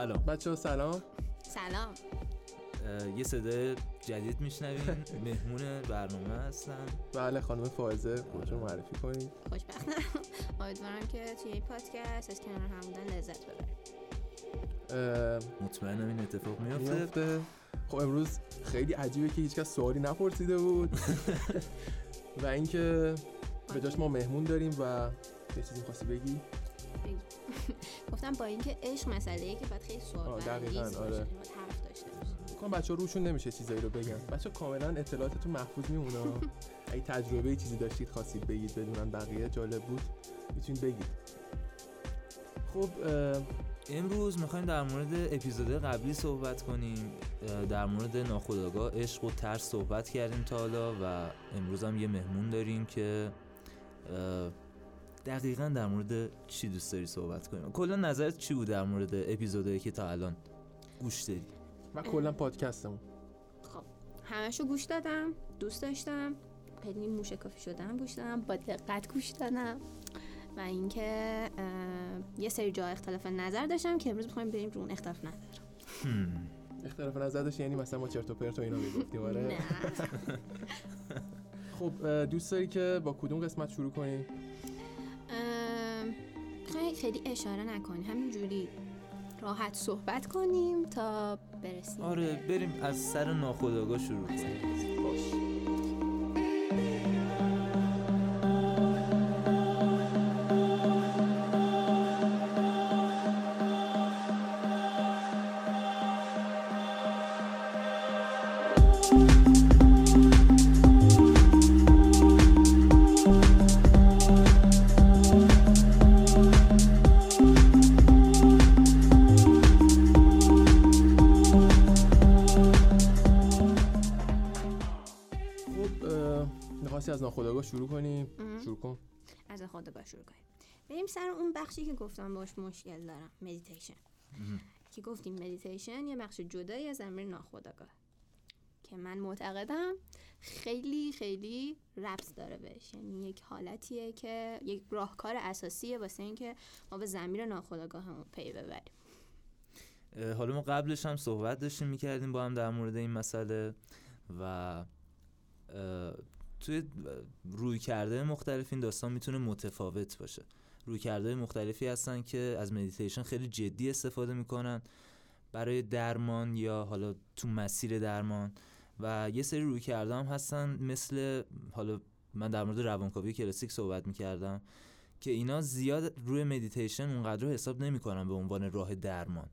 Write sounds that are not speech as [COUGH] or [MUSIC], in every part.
سلام. بچه ها سلام. سلام یه صدای جدید میشنویم [LAUGHS] مهمون برنامه هستن. بله خانم فائزه خودتون رو معرفی کنید خوشبختم. امیدوارم که توی این پادکست از کنار هم بودن لذت ببریم مطمئنم این اتفاق میفته میفته خب امروز خیلی عجیبه که هیچکس سوالی نپرسیده بود. [LAUGHS] و اینکه به جاش ما مهمون داریم و یه چیزی خواستی بگی؟ [LAUGHS] گفتم با اینکه عشق مسئله ای که باید خیلی سوال برانگیز دقیقاً، باشه آره. باید حرف داشته باشه. بچه روشون نمیشه چیزایی رو بگن. بچه کاملا اطلاعاتتون محفوظ میمونه. [LAUGHS] اگه تجربه چیزی داشتید خواستید بگید بدونن بقیه جالب بود. می‌تونید بگید. خب امروز می‌خوایم در مورد اپیزود قبلی صحبت کنیم. در مورد ناخودآگاه عشق و ترس صحبت کردیم تا حالا و امروز هم یه مهمون داریم که دقیقا در مورد چی دوست داری صحبت کنیم؟ کلا نظرت چی بود در مورد اپیزودهایی که تا الان گوش دادی؟ و کلا پادکستمون. خب همشو گوش دادم دوست داشتم خیلی موشکافی شدم گوش دادم با دقت گوش دادم و اینکه یه سری جا اختلاف نظر داشتم که امروز می‌خوایم بریم رو اون اختلاف نظر. اختلاف نظر داشتی؟ یعنی مثلا ما چرت و پرت و اینا می‌گفتیم آره. [LAUGHS] خب دوست داری که با کدوم قسمت شروع کنیم خیلی خیلی اشاره نکنی همینجوری راحت صحبت کنیم تا برسیم. آره بریم از سر ناخودآگاه شروع کنیم. شروع کنیم. بریم سر اون بخشی که گفتم باش مشکل دارم مدیتیشن که گفتیم مدیتیشن یه بخش جدایی از امر ناخودآگاه. که من معتقدم خیلی خیلی ربط داره بهش. یعنی یک حالتیه که یک راهکار اساسیه واسه اینکه ما به ضمیر ناخودآگاهمون پی ببریم. حالا ما قبلش هم صحبت داشتیم می‌کردیم با هم در مورد این مسئله و توی رویکردهای مختلف این داستان می‌تونه متفاوت باشه. رویکردهای مختلفی هستن که از مدیتیشن خیلی جدی استفاده می‌کنن برای درمان یا حالا تو مسیر درمان. و یه سری رویکردها هم هستن مثل حالا من در مورد روانکاوی کلاسیک صحبت می‌کردم که اینا زیاد روی مدیتیشن اونقدر رو حساب نمی‌کنن به عنوان راه درمان.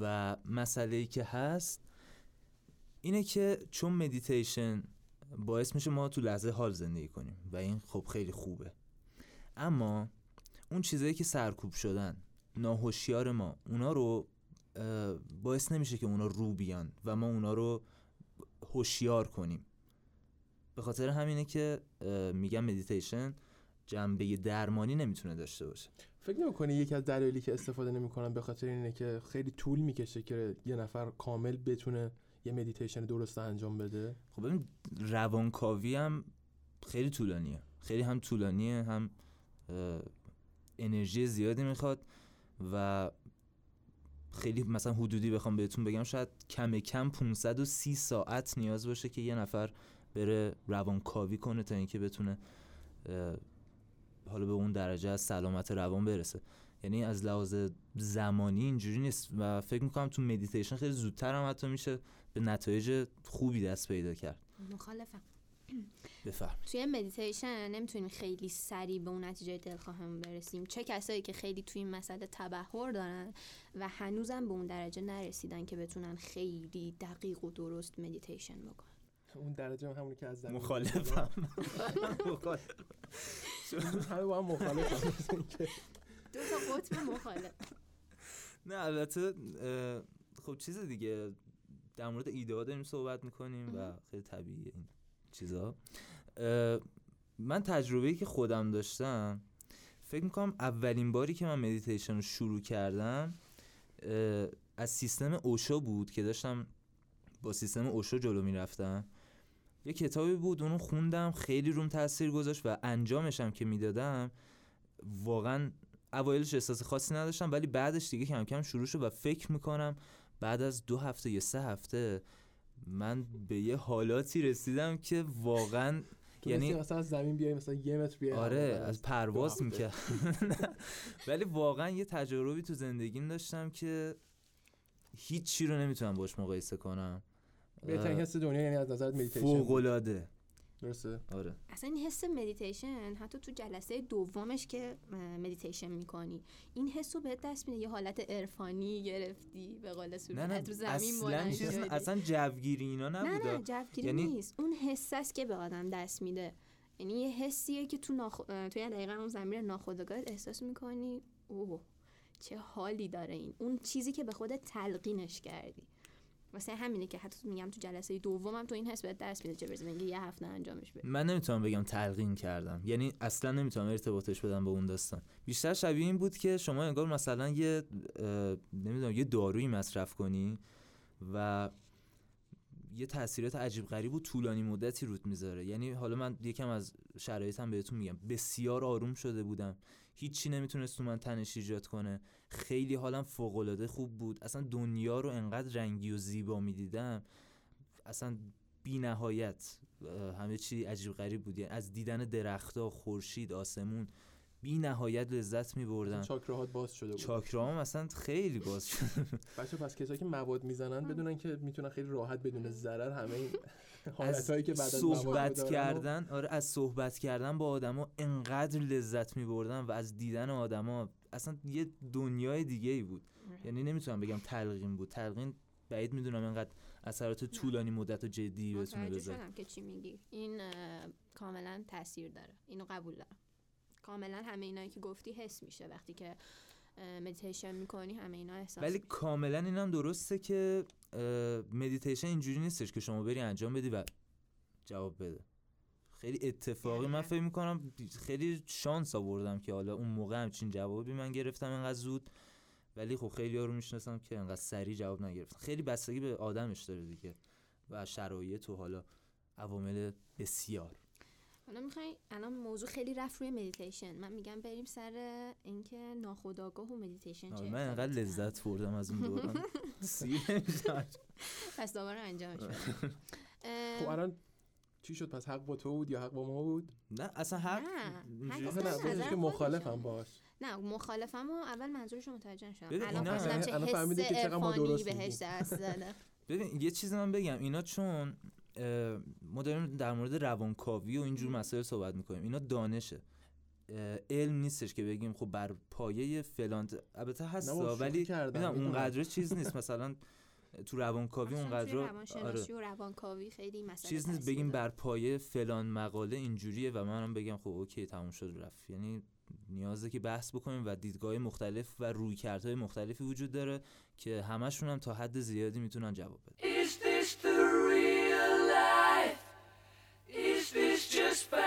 و مسئله ای که هست اینه که چون مدیتیشن باعث میشه ما تو لحظه حال زندگی کنیم و این خب خیلی خوبه. اما اون چیزایی که سرکوب شدن ناهوشیار ما اونا رو باعث نمیشه که اونا رو بیان و ما اونا رو هوشیار کنیم. به خاطر همینه که میگم مدیتیشن جنبه درمانی نمی‌تونه داشته باشه. فکر نمی‌کنی یکی از دلایلی که استفاده نمی‌کنن به خاطر اینه که خیلی طول می‌کشه که یه نفر کامل بتونه یه مدیتیشن درست انجام بده؟ خب ببین روانکاوی هم خیلی طولانیه. خیلی هم طولانیه هم انرژی زیادی می‌خواد و خیلی مثلا حدودی بخوام بهتون بگم شاید کم کم 530 ساعت نیاز باشه که یه نفر بره روانکاوی کنه تا اینکه بتونه حالا به اون درجه از سلامت روان برسه. یعنی از لحاظ زمانی اینجوری نیست و فکر می‌کنم تو مدیتیشن خیلی زودتر هم حتی میشه به نتایج خوبی دست پیدا کرد. مخالفم. بفرما توی مدیتیشن نمی‌تونیم خیلی سریع به اون نتیجه دلخواهمون برسیم. چه کسایی که خیلی توی این مسئله تبحر دارن و هنوزم به اون درجه نرسیدن که بتونن خیلی دقیق و درست مدیتیشن بکنن. اون درجه همونی که از زمین مخالفم. [LAUGHS] مخالف. [LAUGHS] امروز همه با هم مخالفن [LAUGHS] دو تا قطب مخالف نه البته خب چیز دیگه در مورد ایده ها داریم صحبت می‌کنیم و خیلی طبیعیه این چیزا من تجربه‌ای که خودم داشتم。فکر می‌کنم اولین باری که من مدیتیشن رو شروع کردم از سیستم اوشو بود که داشتم با سیستم اوشو جلو می‌رفتم. یه کتابی بود اونو خوندم خیلی روم تاثیر گذاشت و انجامشم که می‌دادم واقعا اوایلش احساس خاصی نداشتم ولی بعدش دیگه کم کم شروع شد و فکر می‌کنم بعد از دو هفته یا سه هفته من به یه حالاتی رسیدم که واقعا یعنی مثلا از زمین بیای مثلا یه متر بیای آره از پرواز. می‌کرد. [LAUGHS] ولی واقعا یه تجربی تو زندگیم داشتم که هیچ چی رو نمی‌تونم باش مقایسه کنم. بهترین حس دنیا یعنی از نظرت مدیتیشن فوق العاده درسته؟ آره. اصلا این حس مدیتیشن حتی تو جلسه دومش که مدیتیشن می‌کنی این حس رو بهت دست میده. یه حالت عرفانی گرفتی به قول نه نه رو زمین اصلا چیز. اصلا جوگیری اینا نه نبوده. نه جوگیری یعنی- نیست. اون حس است که به آدم دست میده. یعنی یه حسیه که تو ناخ... اه، تو یه دقیقا اون ضمیر ناخودآگاهت احساس می‌کنی اوه چه حالی داره این. اون چیزی که به خودت تلقینش کردی. واسه همینه که حتی میگم تو جلسه دومم تو این حس بهت دست میده چه یه هفته انجامش بدی من نمی‌تونم بگم تلقین کردم. یعنی اصلا نمی‌تونم ارتباطش بدم به اون داستان. بیشتر شبیه این بود که شما انگار مثلا یه نمی‌دونم یه دارویی مصرف کنی و یه تاثیرات عجیب غریب و طولانی مدتی روت می‌ذاره. یعنی حالا من یکم از شرایطم بهتون میگم. بسیار آروم شده بودم. هیچی نمی‌تونست تو من تنش ایجاد کنه. خیلی حالم فوق العاده خوب بود. اصلا دنیا رو انقدر رنگی و زیبا می‌دیدم. اصلا بی نهایت همه چی عجیب غریب بود. یعنی از دیدن درختها خورشید آسمون بی نهایت لذت می بردم چاکراهات باز شده بود. چاکرام اصلا خیلی باز شد بچه پس کسایی که مواد می‌زنن بدونن که می‌تونن خیلی راحت بدون ضرر همه این [LAUGHS] حالتهایی که بعد از صحبت کردن آره از صحبت کردن با آدما انقدر لذت می بردم و از دیدن آدما اصلا یه دنیای دیگه ای بود. یعنی نمی‌تونم بگم تلقین بود. تلقین بعید می‌دونم انقدر اثرات طولانی مدت و جدی بتونه متوجه بذاره. شدم که چی میگی. این کاملا تاثیر داره. اینو قبول دارم. کاملا همه اینایی که گفتی حس میشه وقتی که مدیتیشن می‌کنی همه اینا احساس ولی. کاملا اینم درسته که مدیتیشن اینجوری نیستش که شما بری انجام بدی و جواب بده خیلی اتفاقی من. فکر می‌کنم خیلی شانس آوردم که حالا اون موقع همچین جوابی من گرفتم انقدر زود ولی خب خیلی ها رو می‌شناسم که انقدر سریع جواب نگرفتن خیلی بستگی به آدمش داره دیگه و شرایط و حالا عوامل بسیار حالا می‌خوای الان موضوع خیلی رفت روی مدیتیشن من میگم بریم سر اینکه ناخودآگاه و مدیتیشن چه آره، من انقدر. لذت بردم از اون دوران. [LAUGHS] پس دوباره انجامش بده خب الان چی شد؟ پس حق با تو بود یا حق با ما بود؟ نه اصلا حق نه، که. مخالفم باش. نه مخالفم و اول منظورش رو متوجه نشدم ببین، الان فهمیدم که چقدر ما درست بهش. دست زده ببین یه چیزی من بگم. اینا چون ما داریم در مورد روانکاوی و اینجور مسائل صحبت می‌کنیم. اینا دانشه. علم نیستش که بگیم خب بر پایه فلان. البته هست ولی می‌دونم. اونقدر چیز نیست. [LAUGHS] مثلا تو روانکاوی اونقدر آره روانشناسی و روانکاوی خیلی مسئله چیز نیست بگیم. بر پایه فلان مقاله اینجوریه و منم بگم خب اوکی تموم شد رفت. یعنی نیازه که بحث بکنیم و دیدگاه مختلف و رویکردهای مختلفی وجود داره که همشون هم تا حد زیادی می‌تونن جواب بدن.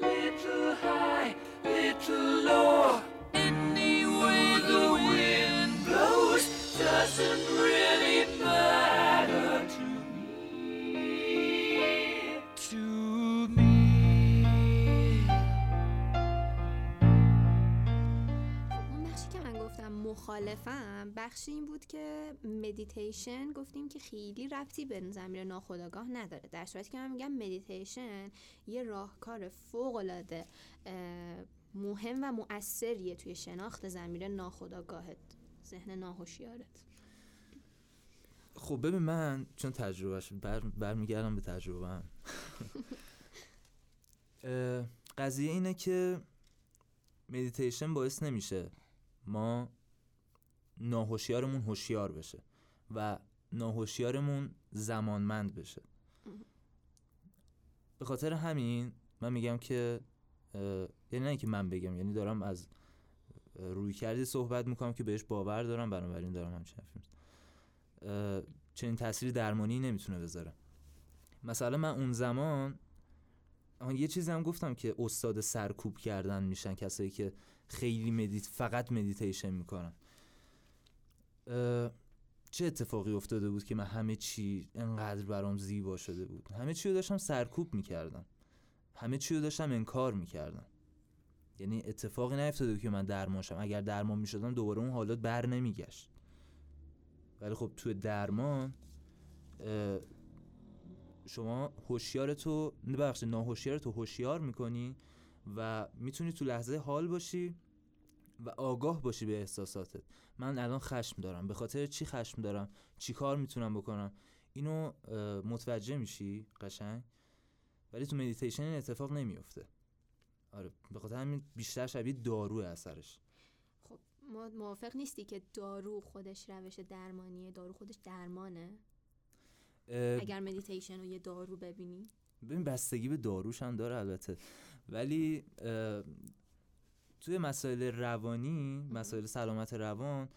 Little high, little low. Any way the wind blows doesn't really مخالفم. بخشی این بود که مدیتیشن گفتیم که خیلی ربطی به ضمیر ناخودآگاه نداره. در صورتی که من میگم مدیتیشن یه راهکار فوق العاده مهم و مؤثریه توی شناخت زمیر ناخودآگاهت ذهن ناهوشیارت. خب ببین من چون تجربهش بر برمیگردم به تجربه [LAUGHS] قضیه اینه که مدیتیشن باعث نمیشه ما ناهوشیارمون هوشیار بشه و ناهوشیارمون زمانمند بشه. به خاطر همین من میگم که یعنی نه که من بگم یعنی دارم از رویکردی صحبت می‌کنم که بهش باور دارم بنابراین دارم همچین حرفی چنین تاثیر درمانی نمی‌تونه بذاره. مثلا من اون زمان یه چیزی هم گفتم که استاد سرکوب کردن میشن کسایی که خیلی مدیت فقط مدیتیشن می‌کنن. چه اتفاقی افتاده بود که من همه چی انقدر برام زیبا شده بود؟ همه چی رو داشتم سرکوب می‌کردم. همه چی رو داشتم انکار می‌کردم. یعنی اتفاقی نیفتاده بود که من درمان شم اگر درمان می‌شدم دوباره اون حالات بر نمیگشت. ولی خب توی درمان شما هوشیار تو ببخشید ناهوشیار تو هوشیار می‌کنی و می‌تونی تو لحظه حال باشی. و آگاه باشی به احساساتت. من الان خشم دارم. به خاطر چی خشم دارم؟ چی کار می‌تونم بکنم؟ اینو متوجه میشی؟ قشنگ؟ ولی تو مدیتیشن این اتفاق نمیفته آره به خاطر همین بیشتر شبیه داروی اثرش. خب ما موافق نیستی که دارو خودش روش درمانیه؟ دارو خودش درمانه؟ اگر مدیتیشن رو یه دارو ببینی؟ ببین بستگی به داروش هم داره البته. ولی توی مسائل روانی مسائل سلامت روان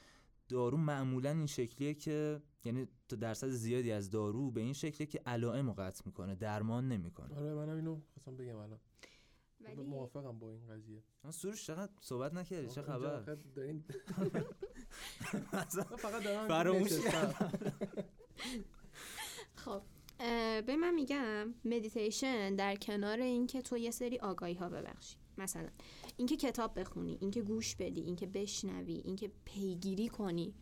دارو معمولا این شکلیه که یعنی تا درصد زیادی از دارو به این شکلیه که علائم رو قطع می‌کنه درمان نمی‌کنه. آره منم اینو خواستم بگم الان. ولی موافقم با این قضیه. من سروش چقدر صحبت نکردی؟ چه خبر؟ دارین [LAUGHS] فقط دارم فراموش. [LAUGHS] خب به من میگم مدیتیشن در کنار اینکه تو یه سری آگاهی ها ببخشی. مثلا اینکه کتاب بخونی اینکه گوش بدی اینکه بشنوی اینکه پیگیری کنی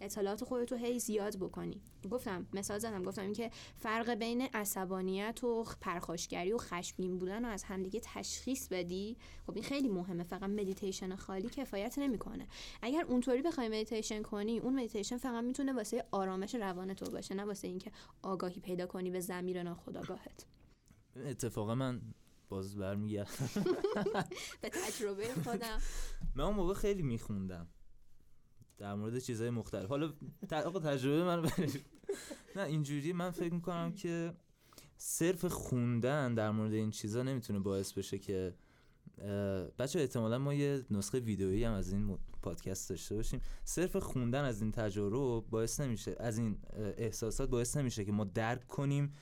اطلاعات خودتو هی زیاد بکنی. گفتم مثال زدم گفتم اینکه فرق بین عصبانیت و پرخاشگری و خشمگین بودن رو از همدیگه تشخیص بدی خب این خیلی مهمه فقط مدیتیشن خالی کفایت نمی‌کنه. اگر اونطوری بخوای مدیتیشن کنی اون مدیتیشن فقط می‌تونه واسه آرامش روان تو باشه نه واسه اینکه آگاهی پیدا کنی به ضمیر ناخودآگاهت. اتفاقا من باز برمیگردم [LAUGHS] به تجربه خودم. من اون موقع خیلی میخوندم. در مورد چیزهای مختلف. حالا تجربه من. نه اینجوری من فکر می‌کنم که صرف خوندن در مورد این چیزا نمی‌تونه باعث بشه که بچه احتمالا ما یه نسخه ویدئویی هم از این پادکست داشته باشیم. صرف خوندن از این تجربه باعث نمیشه از این احساسات باعث نمیشه که ما درک کنیم.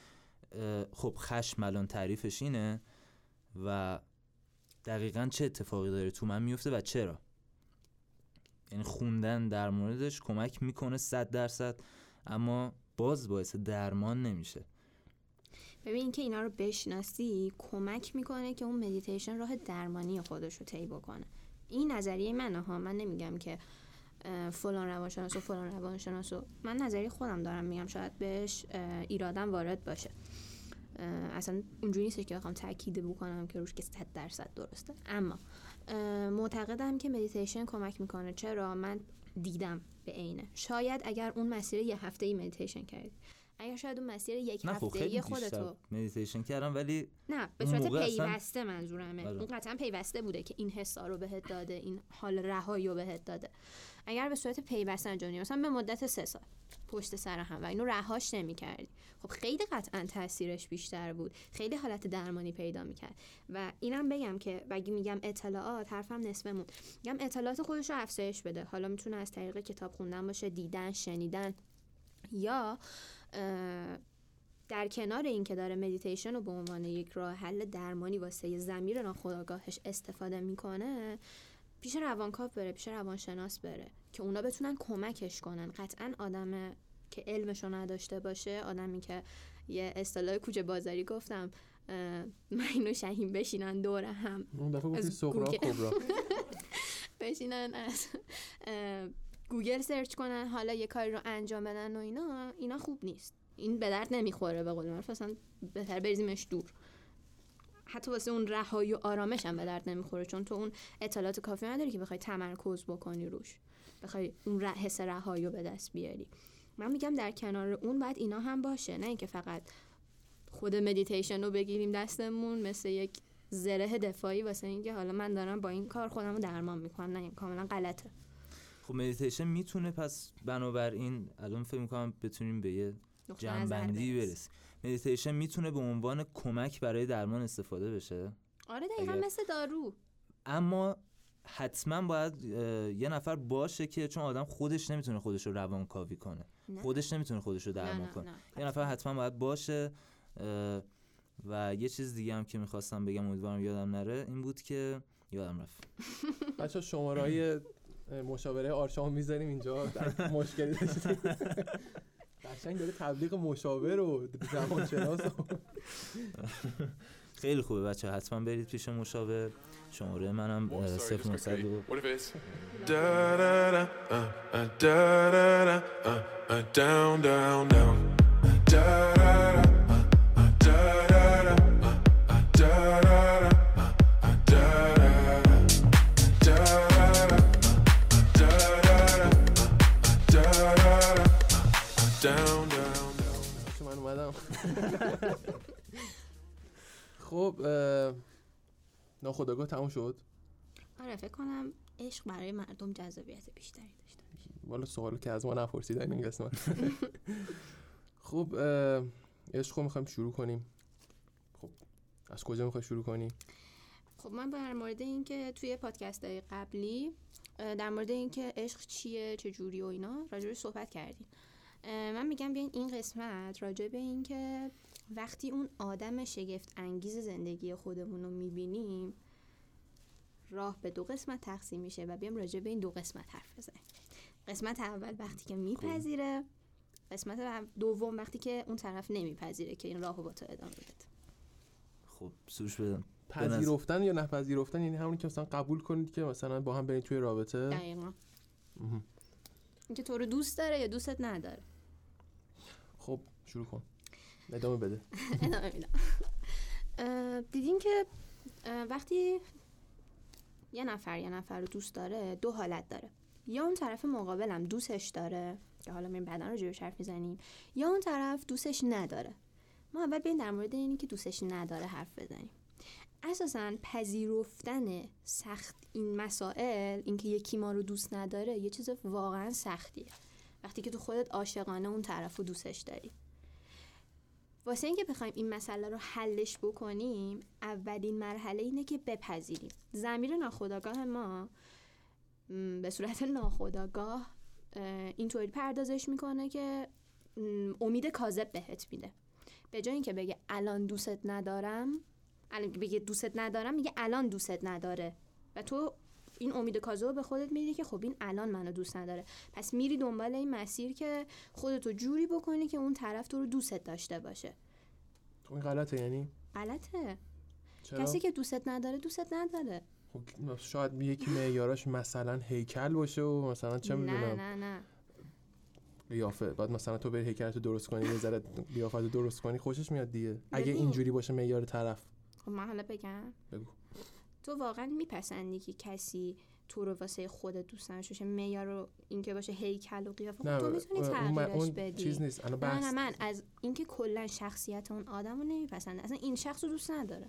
خب خشم الان تعریفش اینه. و دقیقا چه اتفاقی داره تو من میفته و چرا؟ یعنی خوندن در موردش کمک می‌کنه صد درصد اما باز باعث درمان نمیشه. ببین که اینا رو بشناسی کمک می‌کنه که اون مدیتیشن راه درمانی خودش رو طی بکنه. این نظریه منه ها. من نمیگم که فلان روانشناس و فلان روانشناس و من نظریه خودم دارم میگم. شاید بهش ایرادم وارد باشه. اصلا اونجوری نیستش که بخوام تاکید بکنم که روش که صد درصد درسته. اما معتقدم که مدیتیشن کمک می‌کنه. چرا؟ من دیدم به عینه. شاید اگر اون مسیر یه هفته ای مدیتیشن کردی. اگر شاید اون مسیر یک خب هفته ای خودتو مدیتیشن کردم ولی نه به صورت موقع اصلا- پیوسته منظورمه. آره. اون قطعا پیوسته بوده که این حسا رو بهت داده این حال رهایی رو بهت داده. اگر به صورت پیوسته انجام مثلا به مدت سه سال پشت سر هم و اینو رهاش نمی‌کردی. خب خیلی قطعا تاثیرش بیشتر بود. خیلی حالت درمانی پیدا می‌کرد. و اینم بگم که بگی میگم اطلاعات حرفم نصفه مون میگم اطلاعات خودش رو افزایش بده. حالا می‌تونه از طریق کتاب خوندن باشه دیدن شنیدن. یا در کنار اینکه داره مدیتیشن رو به عنوان یک راه حل درمانی واسه ضمیر ناخودآگاهش استفاده می‌کنه پیش روانکاو بره پیش روانشناس بره که اونا بتونن کمکش کنن. قطعا آدم که علمشو نداشته باشه آدمی که یه اصطلاح کوچه بازاری گفتم من اینو شهین بشینن دور هم. اون دفعه گفتی گوگل. کبرا. [LAUGHS] بشینن از گوگل سرچ کنن حالا یه کاری رو انجام بدن و اینا اینا خوب نیست. این به درد نمی‌خوره به قول معروف اصلا بهتر بریزیمش دور. حتی واسه اون رهایی و آرامش هم به درد نمی‌خوره چون تو اون اطلاعات کافی نداری که بخوای تمرکز بکنی روش. بخوای اون ره- حس رهایی رو به دست بیاری. من میگم در کنار اون باید اینا هم باشه. نه اینکه فقط خود مدیتیشن رو بگیریم دستمون مثل یک زره دفاعی واسه اینکه حالا من دارم با این کار خودم رو درمان می‌کنم. نه این کاملا غلطه. خب مدیتیشن می‌تونه پس بنابراین الان فکر می‌کنم بتونیم به یه جنبندی برس. برسیم. مدیتیشن می‌تونه به عنوان کمک برای درمان استفاده بشه. آره دقیقا اگر- مثل دارو. اما حتما باید یه نفر باشه که چون آدم خودش نمی‌تونه خودش رو روان کاوی کنه. نه. خودش نمی‌تونه خودش رو درمان نه کنه. نه. یه نفر حتما باید باشه و یه چیز دیگه هم که می‌خواستم بگم امیدوارم یادم نره این بود که یادم رفت. [LAUGHS] بچه شماره های مشاوره آرشام می‌ذاریم اینجا. در مشکلی [LAUGHS] داشتید قشنگ داره تبلیغ مشاور و روانشناس و خیلی خوبه بچه حتما برید پیش مشاور. شماره منم Oh, sorry, صفر just quickly. 900 و What if it's ناخودآگاه تموم شد؟ آره فکر کنم عشق برای مردم جذابیت بیشتری داشته باشه. والا سوالی که از ما نپرسیدن این قسمت. [LAUGHS] خب عشق رو می‌خوایم شروع کنیم. خب از کجا می‌خوای شروع کنی؟ خب من در مورد اینکه توی پادکست های قبلی در مورد اینکه عشق چیه چه جوری و اینا راجبش صحبت کردیم. من میگم بیاین این قسمت راجع به اینکه وقتی اون آدم شگفت انگیز زندگی خودمون رو می‌بینیم راه به دو قسمت تقسیم میشه و بیام راجع به این دو قسمت حرف بزنیم. قسمت اول وقتی که میپذیره قسمت دوم وقتی که اون طرف نمیپذیره که این راهو با تو ادامه بده. خب سوش بدم. پذیرفتن یا نپذیرفتن؟ یعنی همونی که مثلا قبول کنید که مثلا با هم برید توی رابطه؟ دقیقا. اینکه تو رو دوست داره یا دوستت نداره. خب شروع کن. ادامه بده. [LAUGHS] ادامه میدم. اه، دیدین که وقتی یه نفر یه نفر رو دوست داره دو حالت داره. یا اون طرف مقابلم دوستش داره که حالا میریم بعدا راجبش حرف می‌زنیم یا اون طرف دوستش نداره. ما اول بیاین در مورد اینی که دوستش نداره حرف بزنیم. اساسا پذیرفتن سخت این مسائل اینکه یکی ما رو دوست نداره یه چیز واقعا سختیه. وقتی که تو خودت عاشقانه اون طرف رو دوستش داری. واسه اینکه بخوایم این مسئله رو حلش بکنیم اولین مرحله اینه که بپذیریم. زمیر ناخودآگاه ما به صورت ناخودآگاه اه، اینطوری پردازش می‌کنه که امید کاذب بهت میده. به جای اینکه بگه الان دوستت ندارم الان بگه دوستت ندارم میگه الان دوستت نداره. و تو این امید کاذب رو به خودت میدی که خب این الان منو دوست نداره. پس میری دنبال این مسیر که خودتو جوری بکنی که اون طرف تو رو دوستت داشته باشه. خب این غلطه یعنی؟ غلطه. چرا؟ کسی که دوستت نداره دوستت نداره. خب شاید یکی معیاراش مثلا هیکل باشه و مثلا چه نه می‌دونم. نه نه. قیافه. بعد مثلا تو بری هیکلتو درست کنی یه ذره قیافتو درست کنی خوشش میاد دیگه. اگه. اینجوری باشه معیار طرف. خب من حالا بگم. بگو. تو واقعا میپسندی که کسی تو رو واسه خودت دوست نداشته باشه معیار رو اینکه باشه هیکل و قیافه خب تو می‌تونی تغییرش اون بدی. چیز نیست. الان نه نه بحث من از اینکه کلا شخصیت اون آدم رو نمیپسنده اصلا این شخص رو دوست نداره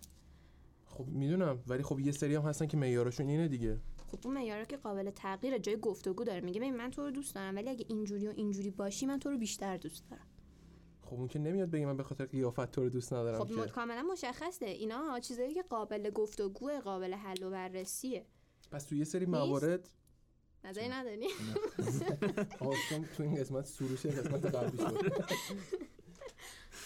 خب می‌دونم. ولی خب یه سری هم هستن که معیارشون اینه دیگه. خب اون معیار که قابل تغییر جای گفتگو داره. میگه ببین من تو رو دوست دارم ولی اگه اینجوری و اینجوری باشی من تو رو بیشتر دوست دارم. خب اون که نمیاد بگه من به خاطر قیافت تو رو دوست ندارم خب که. کاملا مشخصه. اینا چیزایی که قابل گفتگو قابل حل و بررسیه. پس تو یه سری؟ موارد نظری نداری آسم تو این قسمت سروش قسمت قبلی شد.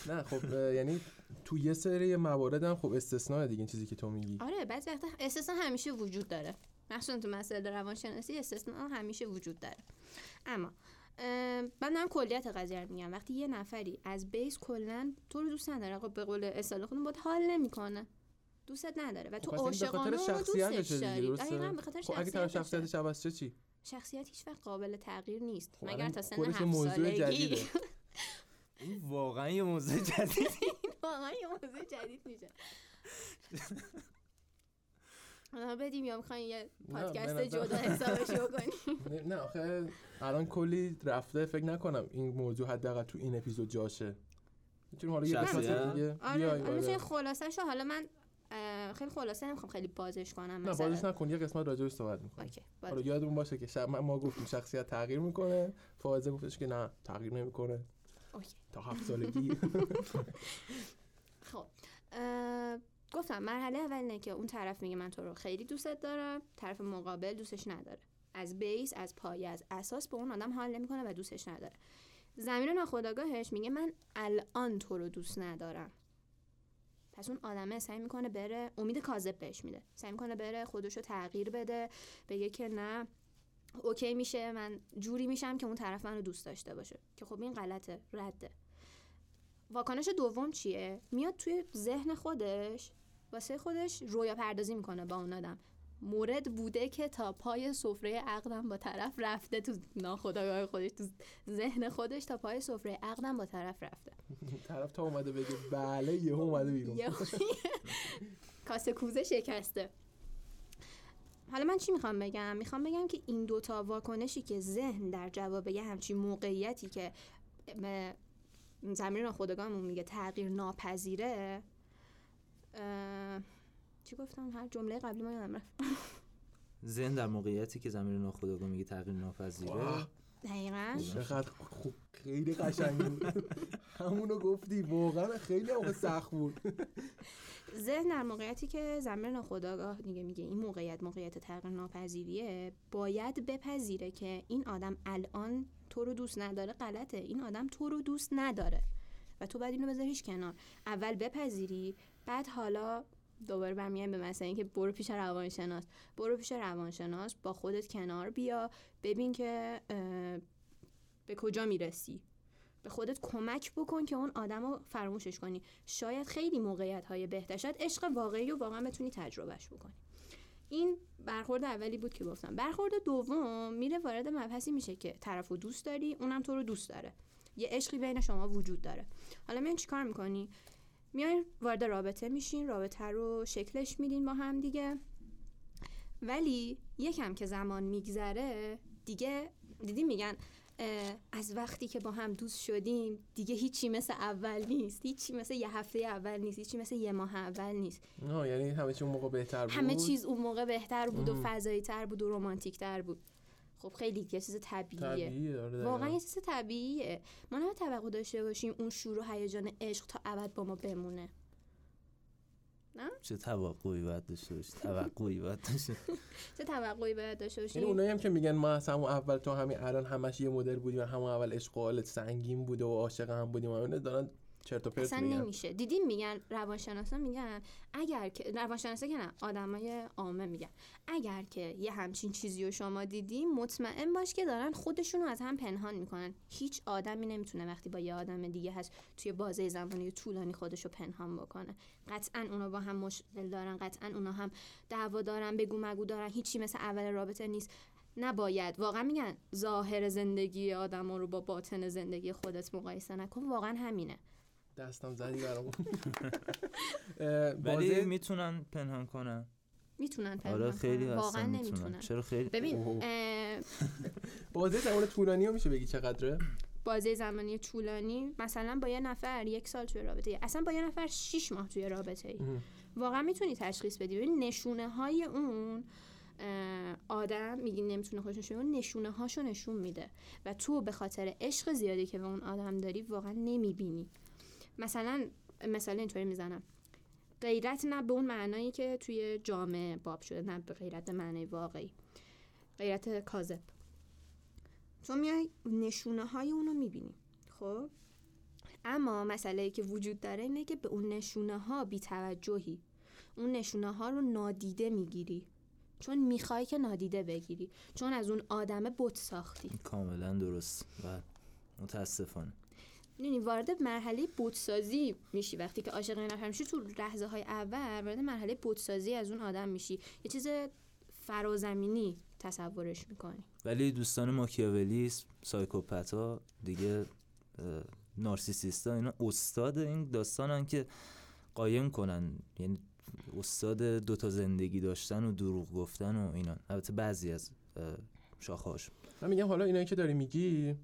نه خب یعنی تو یه سری موارد هم خب استثناء دیگه این چیزی که تو میگی. آره بعضی وقتا استثنا همیشه وجود داره. مخصوصا تو مسائل روانشناسی استثنا همیشه وجود داره. اما من دارم کلیت قضیه رو میگم. وقتی یه نفری از بیس کلا تو رو دوست نداره خب به قول اصطلاح خودمون باید حال نمی‌کنه. دوستت نداره و تو خب به عاشقانه دوستش دیگه داری دقیقاً به خاطر خب اگه. شخصیتش عوض شه چی؟ شخصیت هیچ وقت قابل تغییر نیست. خب مگر تا سن هفت سالگی. [LAUGHS] واقعا یه موضوع جدید. [LAUGHS] واقعا یه موضوع جدید میشه. [LAUGHS] بدیم یا می‌خواین یه پادکست جدا حسابش کنیم [LAUGHS] نه- آخه الان کلی رفته فکر نکنم این موضوع حداقل تو این اپیزود جاشه می‌تونیم حالا یه؟ دیگه آره آره آره. خلاصه شو حالا من خیلی خلاصه نمی‌خوام خیلی بازش کنم نه بازش نکن یه قسمت راجعش صحبت باز. حالا یادمون باشه که شب ما گفتیم شخصیت تغییر می‌کنه فائزه گفتش که نه تغییر نمی‌کنه اوکی. تا هفت سالگی [LAUGHS] [LAUGHS] خب گفتم مرحله اول اینه که اون طرف میگه من تو رو خیلی دوستت دارم طرف مقابل دوستش نداره. از بیس از پایه از اساس به اون آدم حال نمی‌کنه و دوستش نداره. زمین ناخودآگاهش میگه من الان تو رو دوست ندارم. پس اون آدمه سعی می‌کنه بره امید کاذب بهش میده. سعی می‌کنه بره خودش رو تغییر بده بگه که نه اوکی میشه من جوری میشم که اون طرف منو دوست داشته باشه. که خب این غلطه رده. واکنش دوم چیه؟ میاد توی ذهن خودش واسه خودش رویا پردازی می‌کنه با اون آدم. مورد بوده که تا پای سفره عقدم با طرف رفته تو ناخودآگاه خودش تو ذهن خودش تا پای سفره عقدم با طرف رفته. [LAUGHS] طرف تا اومده بگه بله یه اومده بیرون. [LAUGHS] کاسه کوزه شکسته. حالا من چی می‌خوام بگم؟ می‌خوام بگم که این دوتا واکنشی که ذهن در جواب یه همچین موقعیتی که زمین ناخودآگاهمون میگه تغییر ناپذیره چی گفتم؟ هر جمله قبلی ما یادم رفت. ذهن در موقعیتی که زمین ناخودآگاه میگه تغییر ناپذیره. دقیقا. چقدر خوب خیلی قشنگ بود. همونو گفتی واقعا خیلی موقع سخت بود. ذهن در موقعیتی که زمین ناخودآگاه دیگه میگه این موقعیت موقعیت تغییر ناپذیریه باید بپذیره که این آدم الان تو رو دوست نداره غلطه. این آدم تو رو دوست نداره. و تو باید اینو بذاریش کنار. اول بپذیری بعد حالا دوباره برمیایم به مسئله اینکه برو پیش روانشناس. برو پیش روانشناس با خودت کنار بیا ببین که به کجا می‌رسی. به خودت کمک بکن که اون آدم رو فراموشش کنی. شاید خیلی موقعیت های بهتر شاید عشق واقعی رو واقعا بتونی تجربهش بکنی. این برخورد اولی بود که گفتم. برخورد دوم میره وارد مبحثی میشه که طرف رو دوست داری اونم تو رو دوست داره. یه عشقی بین شما وجود داره. حالا میان چیکار می‌کنی؟ میاین وارد رابطه میشین رابطه رو شکلش میدین با هم دیگه. ولی یکم که زمان میگذره دیگه دیدی میگن از وقتی که با هم دوست شدیم دیگه هیچی مثل اول نیست. هیچی مثل یه هفته اول نیست. هیچی مثل یه ماه اول نیست. آه یعنی همه چی اون موقع بهتر بود؟ همه چیز اون موقع بهتر بود و. فضایی تر بود و رومانتیک تر بود. خب خیلی یه چیز طبیعیه. طبیعیه آره واقعا. یه چیز طبیعیه. ما نباید توقع داشته باشیم اون شور و هیجان عشق تا ابد با ما بمونه. چه توقعی باید داشته باشی؟ توقعی باید داشته [LAUGHS] چه توقعی باید داشته یعنی باشیم اونایی هم که میگن ما از همون اول تو همین الان همش یه مدل بودیم و همون اول عشق و حالت سنگین بوده و عاشق هم بودیم و اینا دارن چرت و پرت اصلا میگن. نمیشه. دیدیم میگن روانشناسا میگن اگر که روانشناسا که نه آدمای عامه میگن. اگر که یه همچین چیزی رو شما دیدیم مطمئن باش که دارن خودشونو از هم پنهان می‌کنن. هیچ آدمی نمی‌تونه وقتی با یه آدم دیگه هست توی بازه زمانی طولانی خودشو پنهان بکنه. قطعا اونا با هم مشکل دارن قطعا اونا هم دعوا دارن بگو مگو دارن. هیچی مثل اول رابطه نیست. نباید. واقعا میگن ظاهر زندگی آدم رو با باطن زندگی خودت مقایسه نکن. واقعا همینه. دستم زدی برامون. [LAUGHS] اه، ولی بازه می‌تونن پنهان کنن. می‌تونن پنهان آره خیلی واقعا می‌تونن. نمی‌تونن. چرا خیلی؟ ببین بازه زمان طولانی میشه بگی چقدره؟ بازه زمانی طولانی مثلا با یه نفر یک سال توی رابطه اصلا با یه نفر شیش ماه توی رابطه ای. واقعا می‌تونی تشخیص بدی. ببین نشونه های اون آدم میگی نمی‌تونه خودش نشون اون نشونه هاشو نشون میده. و تو به خاطر عشق زیادی که به اون آدم داری واقعا نمی‌بینی. مثلا مثال اینطوری می‌زنم. غیرت نه به اون معنایی که توی جامعه باب شده نه به غیرت به معنای واقعی. غیرت کاذب. تو میای نشونه های اونو می‌بینی. خب؟ اما مسئله که وجود داره اینه که به اون نشونه ها بی توجهی. اون نشونه ها رو نادیده می‌گیری. چون می‌خوای که نادیده بگیری. چون از اون آدم بت ساختی. کاملا درست و متاسفانه. می‌دونی وارد مرحله بتسازی میشی. وقتی که عاشق نفر میشی تو لحظه های اول وارد مرحله بتسازی از اون آدم میشی. یه چیز فرازمینی تصورش می‌کنی. ولی دوستان ماکیاولی سایکوپتا دیگه نارسیسیستا اینا استاد این داستانن که قایم کنن. یعنی استاد دوتا زندگی داشتن و دروغ گفتن و اینا. البته بعضی از شاخهاش من میگم حالا اینایی که داری میگی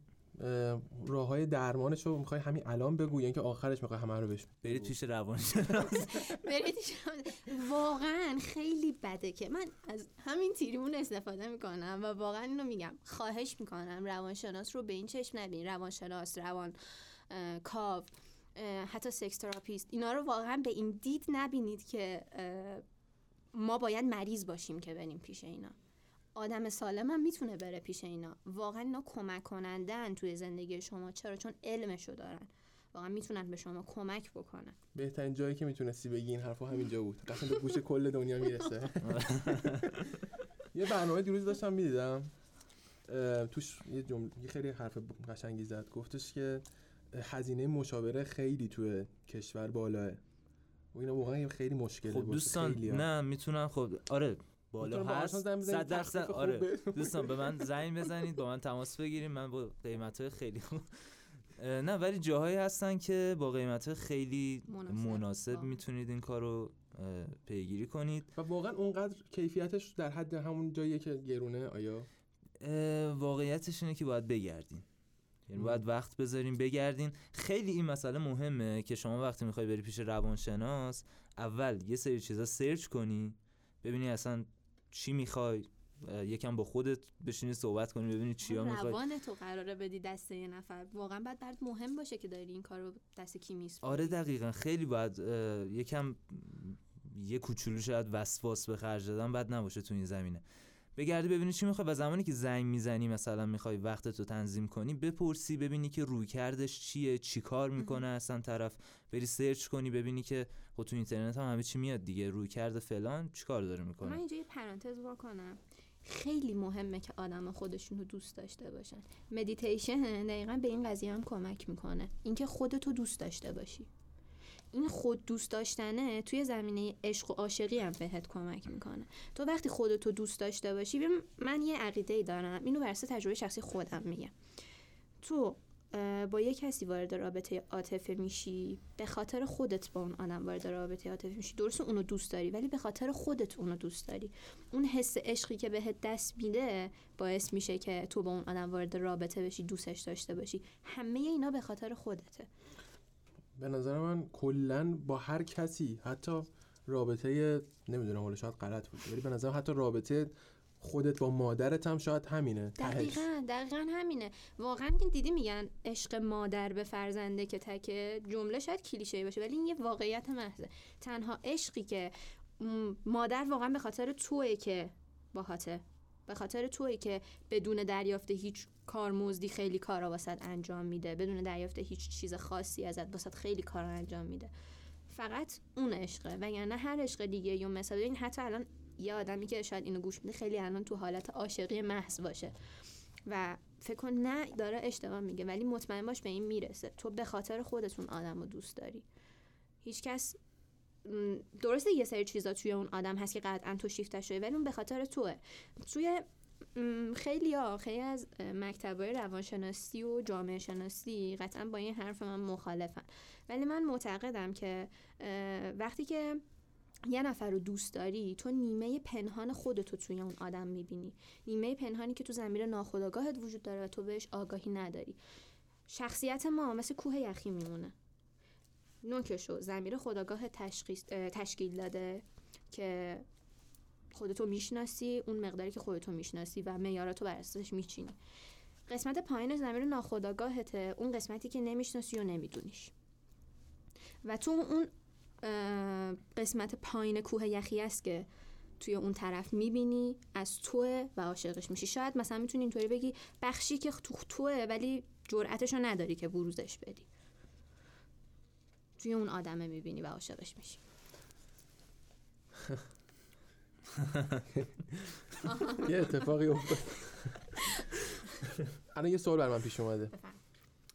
راه های درمانش رو می‌خوای همین الان بگو یا اینکه آخرش می‌خوای همه رو بهش برید پیش روانشناس [LAUGHS] برید واقعا خیلی بده که من از همین تریبون استفاده می‌کنم و واقعا اینو میگم. خواهش می‌کنم روانشناس رو به این چشم نبین. روانشناس روان کاو حتی سکس تراپیست اینا رو واقعا به این دید نبینید که ما باید مریض باشیم که بریم پیش اینا. آدم سالم هم می‌تونه بره پیش اینا. واقعا اینا کمک کنندن توی زندگی شما چرا؟ چون علمشو دارن. واقعا می‌تونن به شما کمک بکنن. بهترین جایی که می‌تونستی بگی این حرفا همینجا بود. قشنگ به گوش کل دنیا می‌رسه. [LAUGHS] یه برنامه دیروز داشتم می‌دیدم. توش یه جمله خیلی حرف قشنگی زد. گفتش که هزینه مشاوره خیلی توی کشور بالاه و اینا واقعا خیلی مشکله. خب دوستان. نه می‌تونن خب آره. بالا هست. آشنا زنگ بزنید، صد درصد تخفیف خوب آره. دوستان به من زنگ بزنید با من تماس بگیرید. من با قیمت های خیلی خوب. نه ولی جاهایی هستن که با قیمت های خیلی مناسب. می‌تونید این کار رو پیگیری کنید. و واقعا اونقدر کیفیتش در حد همون جاییه که گرونه آیا؟ واقعیتش اینه که باید بگردین. یعنی. باید وقت بذارین بگردین. خیلی این مسئله مهمه که شما وقتی می‌خوای بری پیش روانشناس اول یه سری چیزا سرچ کنی ببینی اصلا چی می‌خوای؟ یکم با خودت بشینی صحبت کنی ببینی چیا می‌خوای. روان تو قراره بدی دست یه نفر. واقعا باید برات مهم باشه که داری این کار رو دست کی میسپاری آره دقیقا. خیلی باید یکم یه کوچولو شاید وسواس به خرج دادن بد نباشه تو این زمینه. بگردی ببینی چی می‌خوای. و زمانی که زنگ می‌زنی مثلا می‌خوای وقتتو تنظیم کنی بپرسی ببینی که روی کردش چیه چی کار می‌کنه اصلا طرف. بری سرچ کنی ببینی که خب تو اینترنت هم همه چی میاد دیگه. رویکرده فلان چی کار داره من می‌کنه اینجا یه پرانتز وا کنم خیلی مهمه که آدم خودشون رو دوست داشته باشن. مدیتیشن دقیقا به این قضیه هم کمک می‌کنه. اینکه خودتو دوست داشته باشی. این خود دوست داشتنه توی زمینه عشق و عاشقی هم بهت کمک می‌کنه. تو وقتی خودتو دوست داشته باشی من یه عقیده ای دارم. اینو بر تجربه شخصی خودم میگم. تو با یه کسی وارد رابطه عاطفه میشی به خاطر خودت با اون آدم وارد رابطه عاطفه میشی. درسته اونو دوست داری ولی به خاطر خودت اونو دوست داری. اون حس عشقی که بهت دست میده باعث میشه که تو با اون آدم وارد رابطه بشی دوستش داشته باشی. همه اینا به خاطر خودته. به نظر من کلا با هر کسی حتی رابطه نمی‌دونم حالا شاید غلط باشه ولی به نظر حتی رابطه خودت با مادرت هم شاید همینه دقیقا دقیقا همینه. واقعا که دیدی میگن عشق مادر به فرزنده که تکه جمله شاید کلیشه باشه ولی این یه واقعیت محضه. تنها عشقی که مادر واقعا به خاطر توئه که باهاته. به خاطر توئه که بدون دریافت هیچ کارمزدی خیلی کارا واسط انجام میده. بدون دریافت هیچ چیز خاصی ازت واسط خیلی کارا انجام میده. فقط اون عشقه. وگرنه هر عشق دیگه یا مثلا این حتی الان یه آدمی که شاید اینو گوش میده خیلی الان تو حالت عاشقی محض باشه. و فکر نه داره اشتباه میگه ولی مطمئن باش به این می‌رسه. تو به خاطر خودتون آدم رو دوست داری. هیچکس درسته یه سری چیزا توی اون آدم هست که قطعا تو شیفتش شده ولی اون به خاطر توه. توی خیلی ها خیلی از مکتبای روانشناسی و جامعه شناسی قطعا با این حرف من مخالفن. ولی من معتقدم که وقتی که یه نفر رو دوست داری تو نیمه پنهان خودتو توی اون آدم می‌بینی. نیمه پنهانی که تو زمیر ناخودآگاهت وجود داره و تو بهش آگاهی نداری. شخصیت ما مثل کوه یخی میمونه. نوکشو زمیر خداگاه تشکیل داده که خودتو می‌شناسی اون مقداری که خودتو می‌شناسی و معیاراتو بر اساسش میچینی. قسمت پایین زمیر ناخودآگاهته اون قسمتی که نمی‌شناسی و نمیدونیش. و تو اون قسمت پایین کوه یخی است که توی اون طرف می‌بینی از توه و عاشقش میشی. شاید مثلا می‌تونی اینطوری بگی بخشی که تو توه ولی جرأتش رو نداری که بروزش بدی. توی اون آدمه می‌بینی و عاشقش میشی. یه اتفاقی افتاد. الان یه سوال بر من پیش اومده.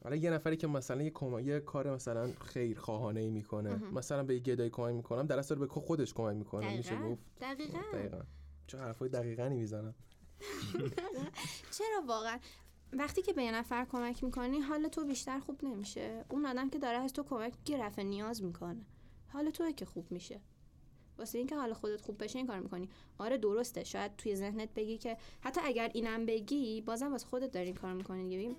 الان یه نفری که مثلا یه, کما... یه کار مثلا خیر خواهانه ای می‌کنه. مثلا به یه گدای کمک می‌کنم در اصل به خودش کمک می‌کنه میشه گفت؟ دقیقا. دقیقا. چه حرفای دقیقا می‌زنم. [LAUGHS] چرا واقعا؟ وقتی که به یه نفر کمک می‌کنی حال تو بیشتر خوب نمیشه. اون آدم که داره از تو کمک که رفع نیاز می‌کنه. حال توه که خوب میشه. واسه اینکه حال خودت خوب بشه این کار می‌کنی. آره درسته. شاید توی ذهنت بگی که حتی اگر اینم بگی بازم واسه خودت داری این کار می‌کنی. دیگه ببین،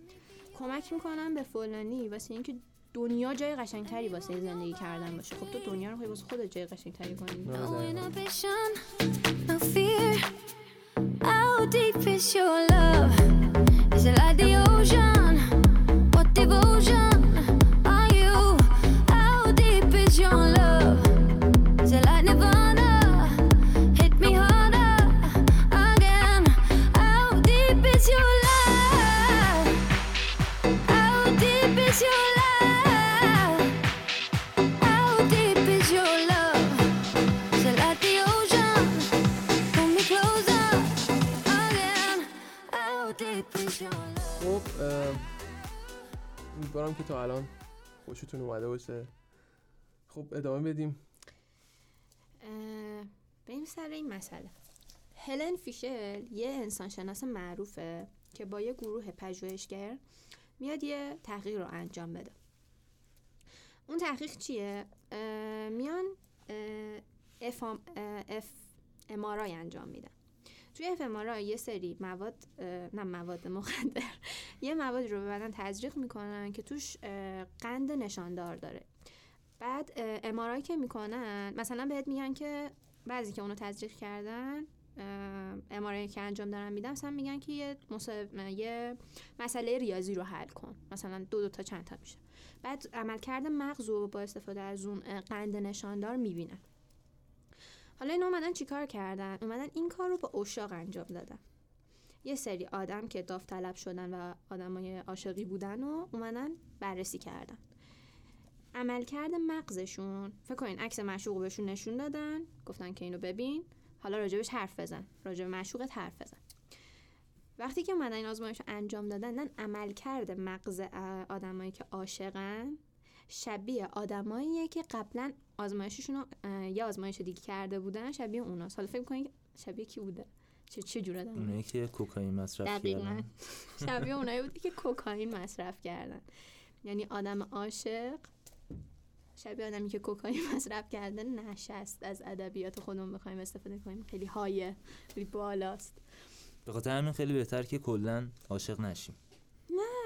کمک می‌کنم به فلانی واسه اینکه دنیا جای قشنگتری واسه زندگی کردن باشه. خب تو دنیا رو واسه خودت جای قشنگتری کنی. آره،. How deep is your love? It like the ocean? که تا الان خوشتون اومده باشه. خب ادامه بدیم. بریم سر این مسئله. هلن فیشر یه انسانشناس معروفه که با یه گروه پژوهشگر میاد یه تحقیق رو انجام بده. اون تحقیق چیه؟ میان f, fMRI انجام میدن. توی fMRI یه سری مواد نه مواد مخدر یه موادی رو به بدن تزریق می‌کنن که توش قند نشاندار داره. بعد امارای که می‌کنن مثلا بهت میگن که بعضی که اونو تزریق کردن امارای که انجام دارن میدم مثلا میگن که یه, یه مسئله ریاضی رو حل کن. مثلا دو دو تا چند تا میشه. بعد عملکرد مغز رو با استفاده از اون قند نشاندار می‌بینن. حالا اینا اومدن چیکار کردن؟ اومدن این کار رو با اشاق انجام دادن. یه سری آدم که داوطلب شدن و آدمای عاشقی بودن و اومدن بررسی کردن. عملکرد مغزشون فکر کنین عکس معشوق رو بهشون نشون دادن گفتن که اینو ببین. حالا راجبش حرف بزن. راجب معشوقت حرف بزن. وقتی که اومدن این آزمایش رو انجام دادن دن عملکرد مغز آدمایی که عاشقن شبیه آدماییه که قبلا آزمایششون یه آزمایش دیگه کرده بودن شبیه اوناست حالا فکر کنین شبیه کی بوده؟ چه چه جور آدمی اونایی که کوکائین مصرف کردن. [LAUGHS] شبیه اونایی بودی که کوکائین مصرف کردن. یعنی آدم عاشق شبیه آدمی که کوکائین [LAUGHS] مصرف کرده نشست از ادبیات خودمون بخوایم استفاده کنیم. خیلی هایه خیلی بالاست. به خاطر همین خیلی بهتر که کلا عاشق نشیم.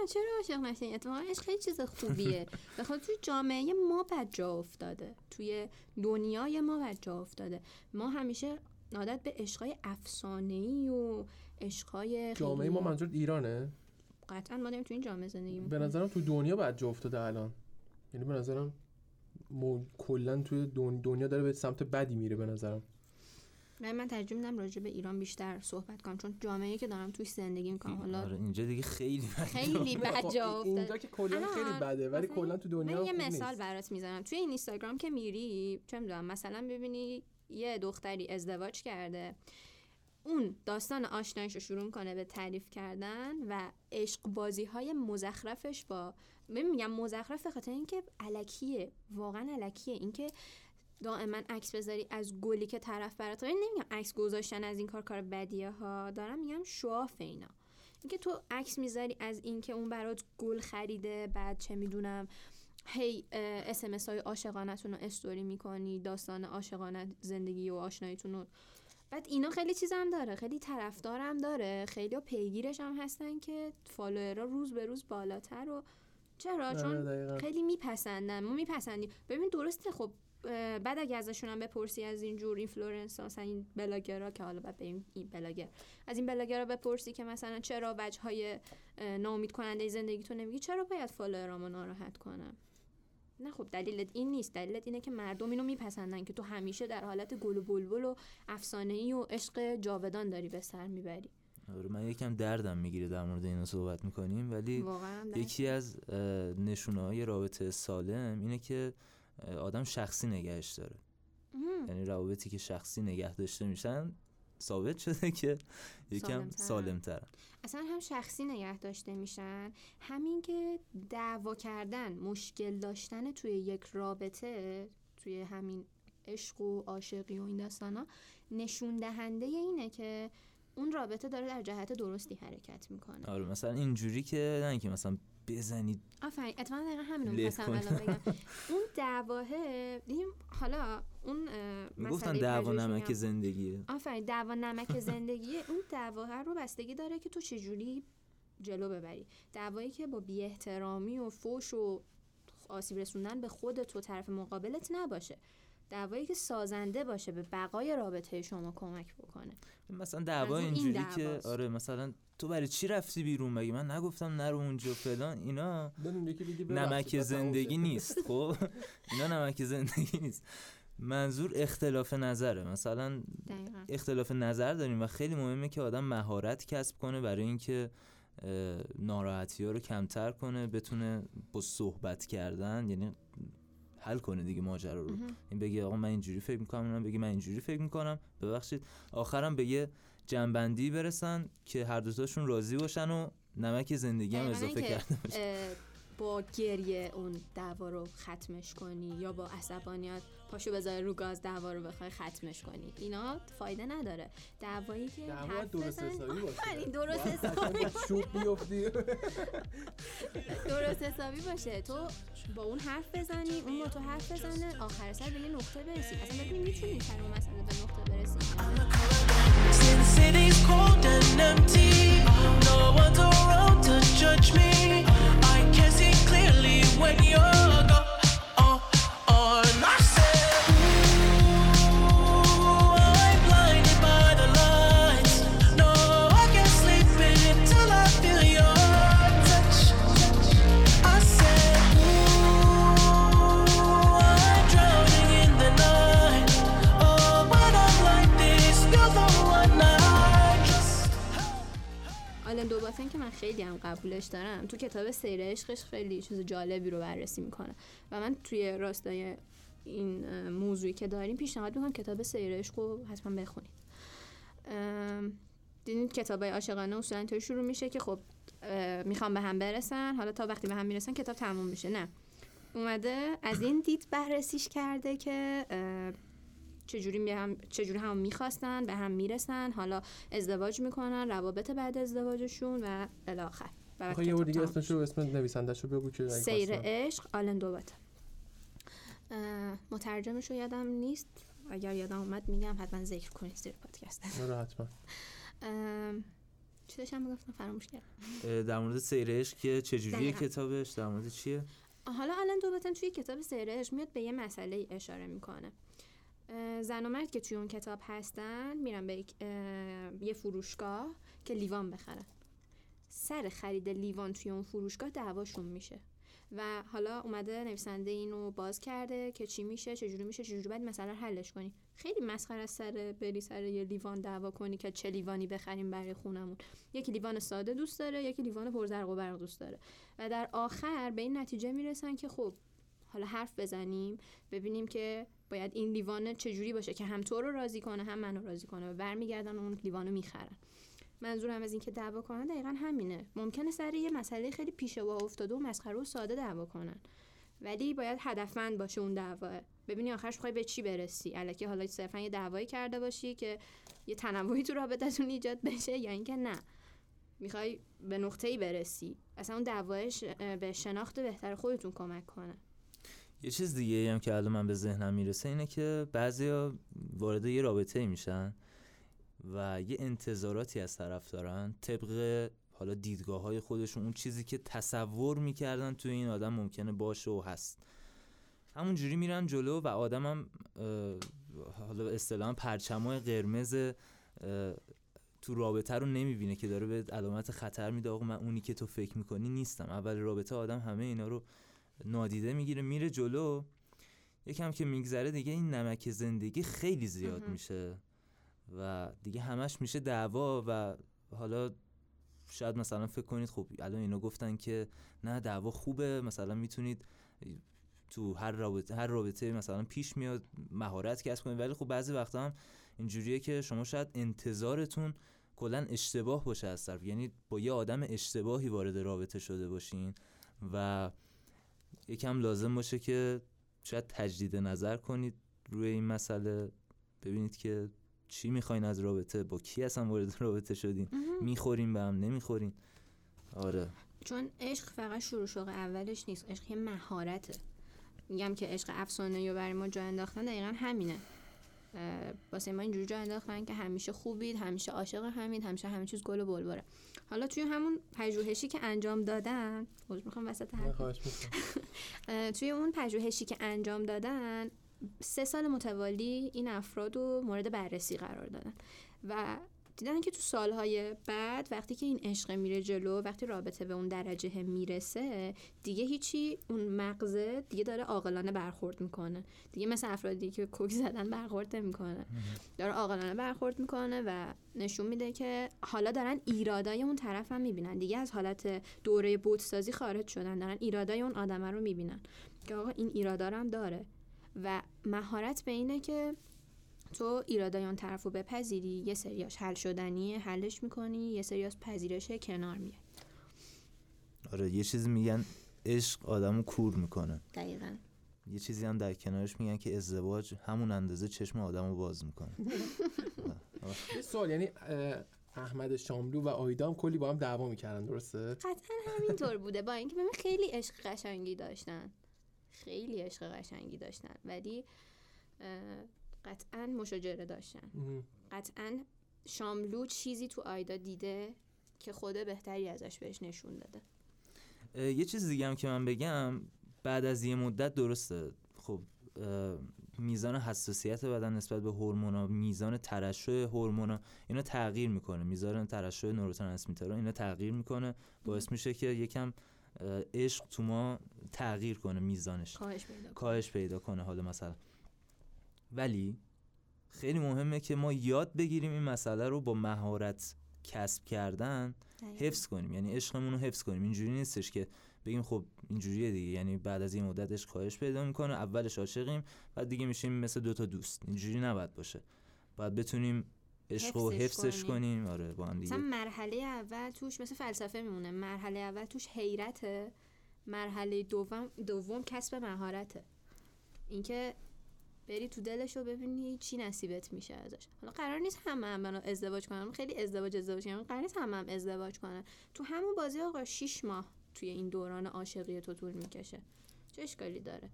چرا عاشق نشین؟ اتفاقا عشق خیلی چیز خوبیه. [LAUGHS] بخاطر توی جامعه ما بد جا افتاده. توی دنیای ما بد جا افتاده. ما همیشه عادت به عشقای افسانه‌ای و عشقای جامعه ما منظور ایرانه؟ قطعا ما داریم تو این جامعه زندگی به. نظرم تو دنیا بعد جا افتاده الان. یعنی به نظرم مو... کلا توی دن- دنیا داره به سمت بدی میره به نظرم. نه من ترجیح میدم راجع به ایران بیشتر صحبت کنم چون جامعه که دارم توش زندگی می‌کنم. حالا آره اینجا دیگه خیلی بده. خیلی بد خب، جا اینجا افتاده که کلا خیلی بده ولی کلا تو دنیا من یه مثال. برات می‌زنم توی این اینستاگرام که میری چه می‌دونم مثلا ببینی یه دختری ازدواج کرده. اون داستان آشنایش رو شروع کنه به تعریف کردن و عشق بازی های مزخرفش با ببین میگم مزخرف به خاطر اینکه الکیه واقعا الکیه. اینکه دائما عکس بذاری از گلی که طرف برات نمیگم عکس گذاشتن از این کار کار بدیه ها دارم میگم شواف اینا. اینکه تو عکس می‌ذاری از اینکه اون برات گل خریده بعد چه می‌دونم هی عکس های عاشقانتون رو استوری می‌کنی داستان عاشقانه زندگی و آشناییتون رو. بعد اینا خیلی چیز هم داره. خیلی طرفدارم داره. خیلی پیگیرش هم هستن که فالوورها روز به روز بالاتر و چرا؟ آره، چون. خیلی میپسندن. ما میپسندیم. ببین درسته خب بعد اگه ازشون هم بپرسی از این جور influence مثلا این بلاگرا که حالا بعد بریم این بلاگر. از این بلاگرا بپرسی که مثلا چرا وجه های ناامید کننده زندگی تو نمیگی چرا باید فالوورامو ناراحت کنم؟ نه خب دلیلت این نیست. دلیلت اینه که مردم اینو میپسندن که تو همیشه در حالت گل و بلبل و افسانه ای و عشق جاودان داری به سر می‌بری. آره من یکم دردم می‌گیره در مورد اینا صحبت می‌کنیم ولی یکی از نشونه های رابطه سالم اینه که آدم شخصی نگهش داره. یعنی روابطی که شخصی نگه داشته میشن ثابت شده که یکم. سالم ترن اصلا هم شخصی نگه داشته میشن همین که دعوا کردن مشکل داشتن توی یک رابطه توی همین عشق و عاشقی و این داستانا نشون دهنده اینه که اون رابطه داره در جهت درستی حرکت می‌کنه آره مثلا اینجوری که نه که مثلا بزنید. آفرین اتفاقا دقیقا کنه. الان بگم. [LAUGHS] اون دعواه دیدیم حالا اون مسئله دعوا نمک زندگیه. آفرین دعوا نمک زندگی اون دعواه رو بستگی داره که تو چجوری جلو ببری. دعوایی که با بی احترامی و فوش و آسیب رسوندن به خود تو طرف مقابلت نباشه. دعوایی که سازنده باشه به بقای رابطه شما کمک بکنه. مثلا دعوا اینجوری که. آره مثلا تو برای چی رفتی بیرون مگه؟ من نگفتم نرو اونجا فلان اینا نمک زندگی. نیست خب؟ اینا نمک زندگی نیست. منظور اختلاف نظره. مثلا دقیقا. اختلاف نظر داریم و خیلی مهمه که آدم مهارت کسب کنه برای اینکه ناراحتی ها رو کمتر کنه بتونه با صحبت کردن یعنی حل کنه دیگه ماجرا رو. این بگه آقا من اینجوری فکر می‌کنم اونم بگه من اینجوری فکر می‌کنم. ببخشید. آخرم به یه جنبندی برسن که هر دوتاشون راضی باشن و نمک زندگی هم اضافه کرده باشه. اه، با گریه اون دعوا رو ختمش کنی یا با عصبانیت پاشو بذاری رو گاز دعوا رو بخوای ختمش کنی. اینا فایده نداره. دعوایی که دعوا درست حسابی باشه. درست [LAUGHS] حسابی. چوب بیفتی درست حسابی باشه. تو با اون حرف بزنی اون با تو حرف بزنه آخر سر به یه نقطه برسی. اصلا ببین می‌تونی سر اون مسئله به نقطه برسی. کتاب سیر عشقش خیلی چیز جالبی رو بررسی می‌کنه. و من توی راستای این موضوعی که داریم پیشنهاد می‌کنم کتاب سیر عشق رو حتما بخونید. دیدین کتاب های عاشقانه اصولا اینطوری شروع میشه که خب می‌خوام به هم برسن. حالا تا وقتی به هم می‌رسن کتاب تموم میشه. نه. اومده از این دید بررسیش کرده که چجوری به هم چجوری هم می‌خواستن به هم می‌رسن. حالا ازدواج می‌کنن روابط بعد ازدواجشون و الاخر می‌خوای یه دیگه اسمش رو اسم نویسندش رو بگو که سیر. عشق آلن دوبات مترجمش رو یادم نیست. اگر یادم اومد میگم حتما ذکر کنید زیر پادکست. آره حتما. چی داشتم می‌گفتم فراموش کردم. در مورد سیر عشق که چجوریه. کتابش؟ در مورد چیه؟ حالا آلن دوباتن توی کتاب سیرش میاد به یه مسئله اشاره می‌کنه. زن و مرد که توی اون کتاب هستن میرن به یک، یه فروشگاه که لیوان بخرن. سر خرید لیوان توی اون فروشگاه دعواشون میشه. و حالا اومده نویسنده اینو باز کرده که چی میشه چجوری میشه چجوری باید مثلا حلش کنی. خیلی مسخره سر بری سر یه لیوان دعوا کنی که چه لیوانی بخریم برای خونمون. یکی لیوان ساده دوست داره یکی لیوان پرزرق و برق دوست داره. و در آخر به این نتیجه می‌رسن که خب حالا حرف بزنیم ببینیم که باید این لیوان چجوری باشه که هم تو رو راضی کنه هم منو راضی کنه. و برمیگردن اون لیوانو می‌خرن. منظورم از اینکه دعوا کنن دقیقا همینه. ممکنه سر یه مسئله خیلی پیش و افتاده و مسخره و ساده دعوا کنن. ولی باید هدفمند باشه اون دعوا ببینی آخرش می‌خوای به چی برسی؟ الکی حالا صرفا یه دعوایی کرده باشی که یه تنوعی تو رابطتون ایجاد بشه یا اینکه نه. می‌خوای به نقطه ای برسی. اصلا اون دعوایش به شناخت بهتر خودتون کمک کنه. یه چیز دیگه هم که الان من به ذهنم می‌رسه اینه که بعضیا وارد یه رابطه میشن. و یه انتظاراتی از طرف دارن طبق حالا دیدگاه های خودشون اون چیزی که تصور می‌کردن توی این آدم ممکنه باشه و هست. همونجوری میرن جلو و آدمم اه، حالا اصطلاحا پرچمای قرمز تو رابطه رو نمی‌بینه که داره به علامت خطر میده. آقا من اونی که تو فکر می‌کنی نیستم. اول رابطه آدم همه اینا رو نادیده می‌گیره میره جلو. یکم که میگذره دیگه این نمک زندگی خیلی زیاد. میشه. و دیگه همش میشه دعوا و حالا شاید مثلا فکر کنید خب الان اینا گفتن که نه دعوا خوبه مثلا می‌تونید تو هر رابطه هر رابطه مثلا پیش میاد مهارت کسب کنید. ولی خب بعضی وقتا هم اینجوریه که شما شاید انتظارتون کلا اشتباه باشه از طرف. یعنی با یه آدم اشتباهی وارد رابطه شده باشین و یکم لازم باشه که شاید تجدید نظر کنید روی این مسئله. ببینید که چی می‌خواین از رابطه؟ با کی اصلا وارد رابطه شدین؟ می‌خورین به هم؟ نمی‌خورین؟ آره. چون عشق فقط شروع شوق اولش نیست. عشق یه مهارته. میگم که عشق افسانه یا برای ما جا انداختن دقیقا همینه. واسه ما اینجوری جا انداختن که همیشه خوبید همیشه عاشق همین همیشه همه چیز گل و بلبله. حالا توی همون پژوهشی که انجام دادن می‌خوام وسط [LAUGHS] توی اون پژوهشی که انجام دادن سه سال متوالی این افراد رو مورد بررسی قرار دادن. و دیدن که تو سالهای بعد وقتی که این عشق میره جلو وقتی رابطه به اون درجه می‌رسه دیگه هیچی اون مغزه دیگه داره عاقلانه برخورد می‌کنه. دیگه مثل افرادی که کوک زدن برخورد نمی‌کنه. داره عاقلانه برخورد می‌کنه و نشون میده که حالا دارن ایرادای اون طرف هم می‌بینن. دیگه از حالت دوره بودسازی خارج شدن دارن ایرادای اون آدمه رو می‌بینن. که آقا این ایرادا هم داره. و مهارت به اینه که تو ایرادای اون طرف رو بپذیری یه سریاش حل شدنیه حلش می‌کنی یه سریاش پذیرشه کنار میای آره یه چیزی میگن عشق آدمو کور می‌کنه. دقیقا. یه چیزی هم در کنارش میگن که ازدواج همون اندازه چشم آدمو باز می‌کنه. [LAUGHS] یه سوال یعنی احمد شاملو و آیدا هم کلی با هم دعوا می‌کردن درسته؟ قطعا همینطور بوده با اینکه ببین خیلی عشق قشنگی داشتن. خیلی عشق قشنگی داشتن ولی قطعا مشاجره داشتن. قطعا شاملو چیزی تو آیدا دیده که خود بهتری ازش بهش نشون داده. یه چیز دیگه هم که من بگم بعد از یه مدت درسته. خب میزان حساسیت بدن نسبت به هورمونا میزان ترشح هورمونا اینا تغییر می‌کنه. میزان ترشح نوروترانسمیترها اینا تغییر می‌کنه. باعث میشه که یکم عشق تو ما تغییر کنه میزانش. کاهش پیدا کنه. کاهش پیدا کنه حالا مثلا. ولی خیلی مهمه که ما یاد بگیریم این مسئله رو با مهارت کسب کردن. حفظ کنیم. یعنی عشقمون رو حفظ کنیم. اینجوری نیستش که بگیم خب اینجوریه دیگه. یعنی بعد از این مدت عشق کاهش پیدا می‌کنه اولش عاشقیم بعد دیگه میشیم مثل دوتا دوست. اینجوری نباید باشه. باید بتونیم عشق حفظش حفظش کنیم. کنیم. آره با هم دیگه. مثلا مرحله اول توش مثل فلسفه میمونه. مرحله اول توش حیرته. مرحله دوم دوم کسب مهارته. اینکه بری تو دلش رو ببینی چی نصیبت میشه ازش. حالا قرار نیست همه هم منو ازدواج کنم خیلی ازدواج ازدواج کنم قرار نیست همه هم ازدواج کنن. تو همون بازی آقا 6 ماه توی این دوران عاشقی تو طول می‌کشه. چه اشکالی داره؟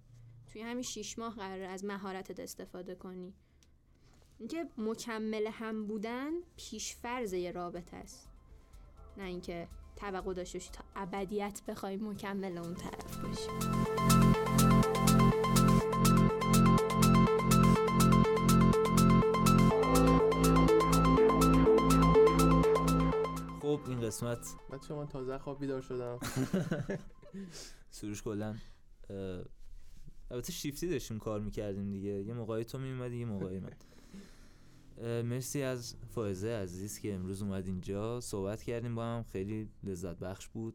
توی همین 6 ماه قرار از مهارتت استفاده کنی. اینکه مکمل هم بودن پیشفرض یه رابطه است. نه اینکه توقع داشته باشی تا ابدیت بخوای مکمل اون طرف باشی. خب این قسمت بچه من تازه خواب بیدار شدم. [LAUGHS] سروش کلا اه، البته شیفتی داشتیم کار می‌کردیم دیگه. یه موقعی تو میومدی یه موقعی من. مرسی از فائزه عزیز که امروز اومد اینجا. صحبت کردیم با هم خیلی لذت بخش بود.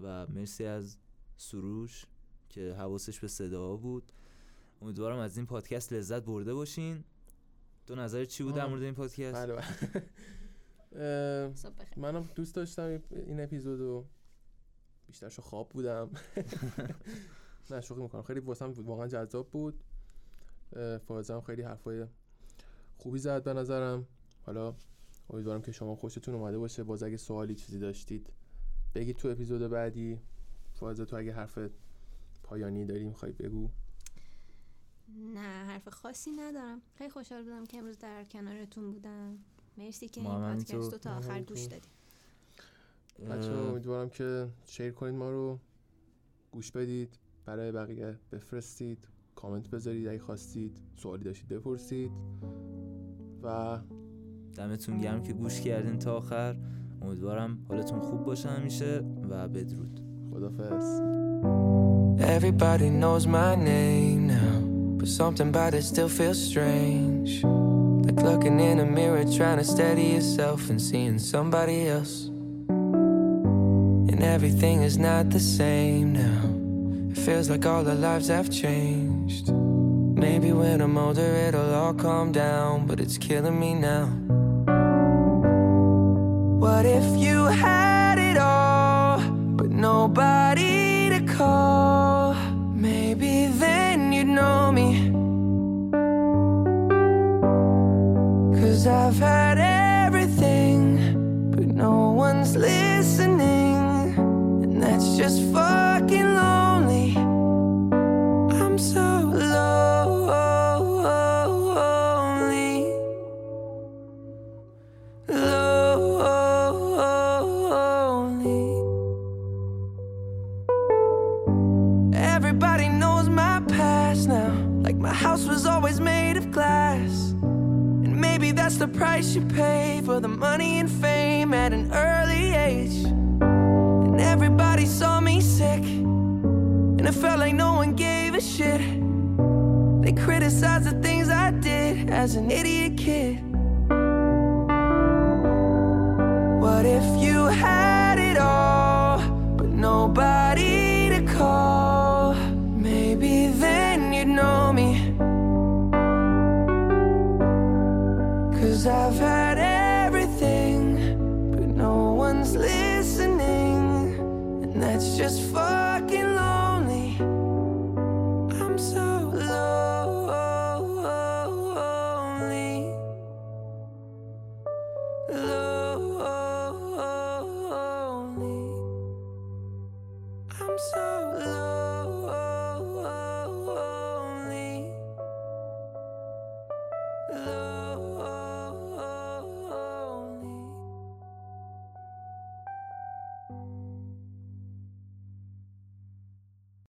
و مرسی از سروش که حواسش به صدا بود. امیدوارم از این پادکست لذت برده باشین. تو نظر چی بود در. مورد این پادکست؟ بله بله. [LAUGHS] منم دوست داشتم این اپیزودو بیشترشو خواب بودم. [LAUGHS] نه شوخی می‌کنم. خیلی واسم واقعا جذاب بود. هم خیلی حرفای خوبی زد به نظرم. حالا امیدوارم که شما خوشتون اومده باشه. باز اگه سوالی چیزی داشتید بگید تو اپیزود بعدی. فائزه تو اگه حرف پایانی داری می‌خوای بگو. نه حرف خاصی ندارم. خیلی خوشحال بودم که امروز در کنارتون بودم. مرسی که این پادکست رو. تا آخر. گوش دادیم بچه امیدوارم که شیر کنید ما رو. گوش بدید. برای بقیه بفرستید. کامنت بذارید. اگه خواستید سوالی داشتید بپرسید. و دمتون گرم که گوش کردین تا آخر امیدوارم حالتون خوب باشه همیشه و بدرود خدافظ Everybody knows my name now, but something about it still feels strange. Like looking in a mirror, trying to steady yourself and seeing somebody else. And everything is not the same now. It feels like all our lives have changed. Maybe when I'm older, it'll all calm down, but it's killing me now. What if you had it all, but nobody to call? Maybe then you'd know me. Cause I've had everything, but no one's listening. And that's just fucking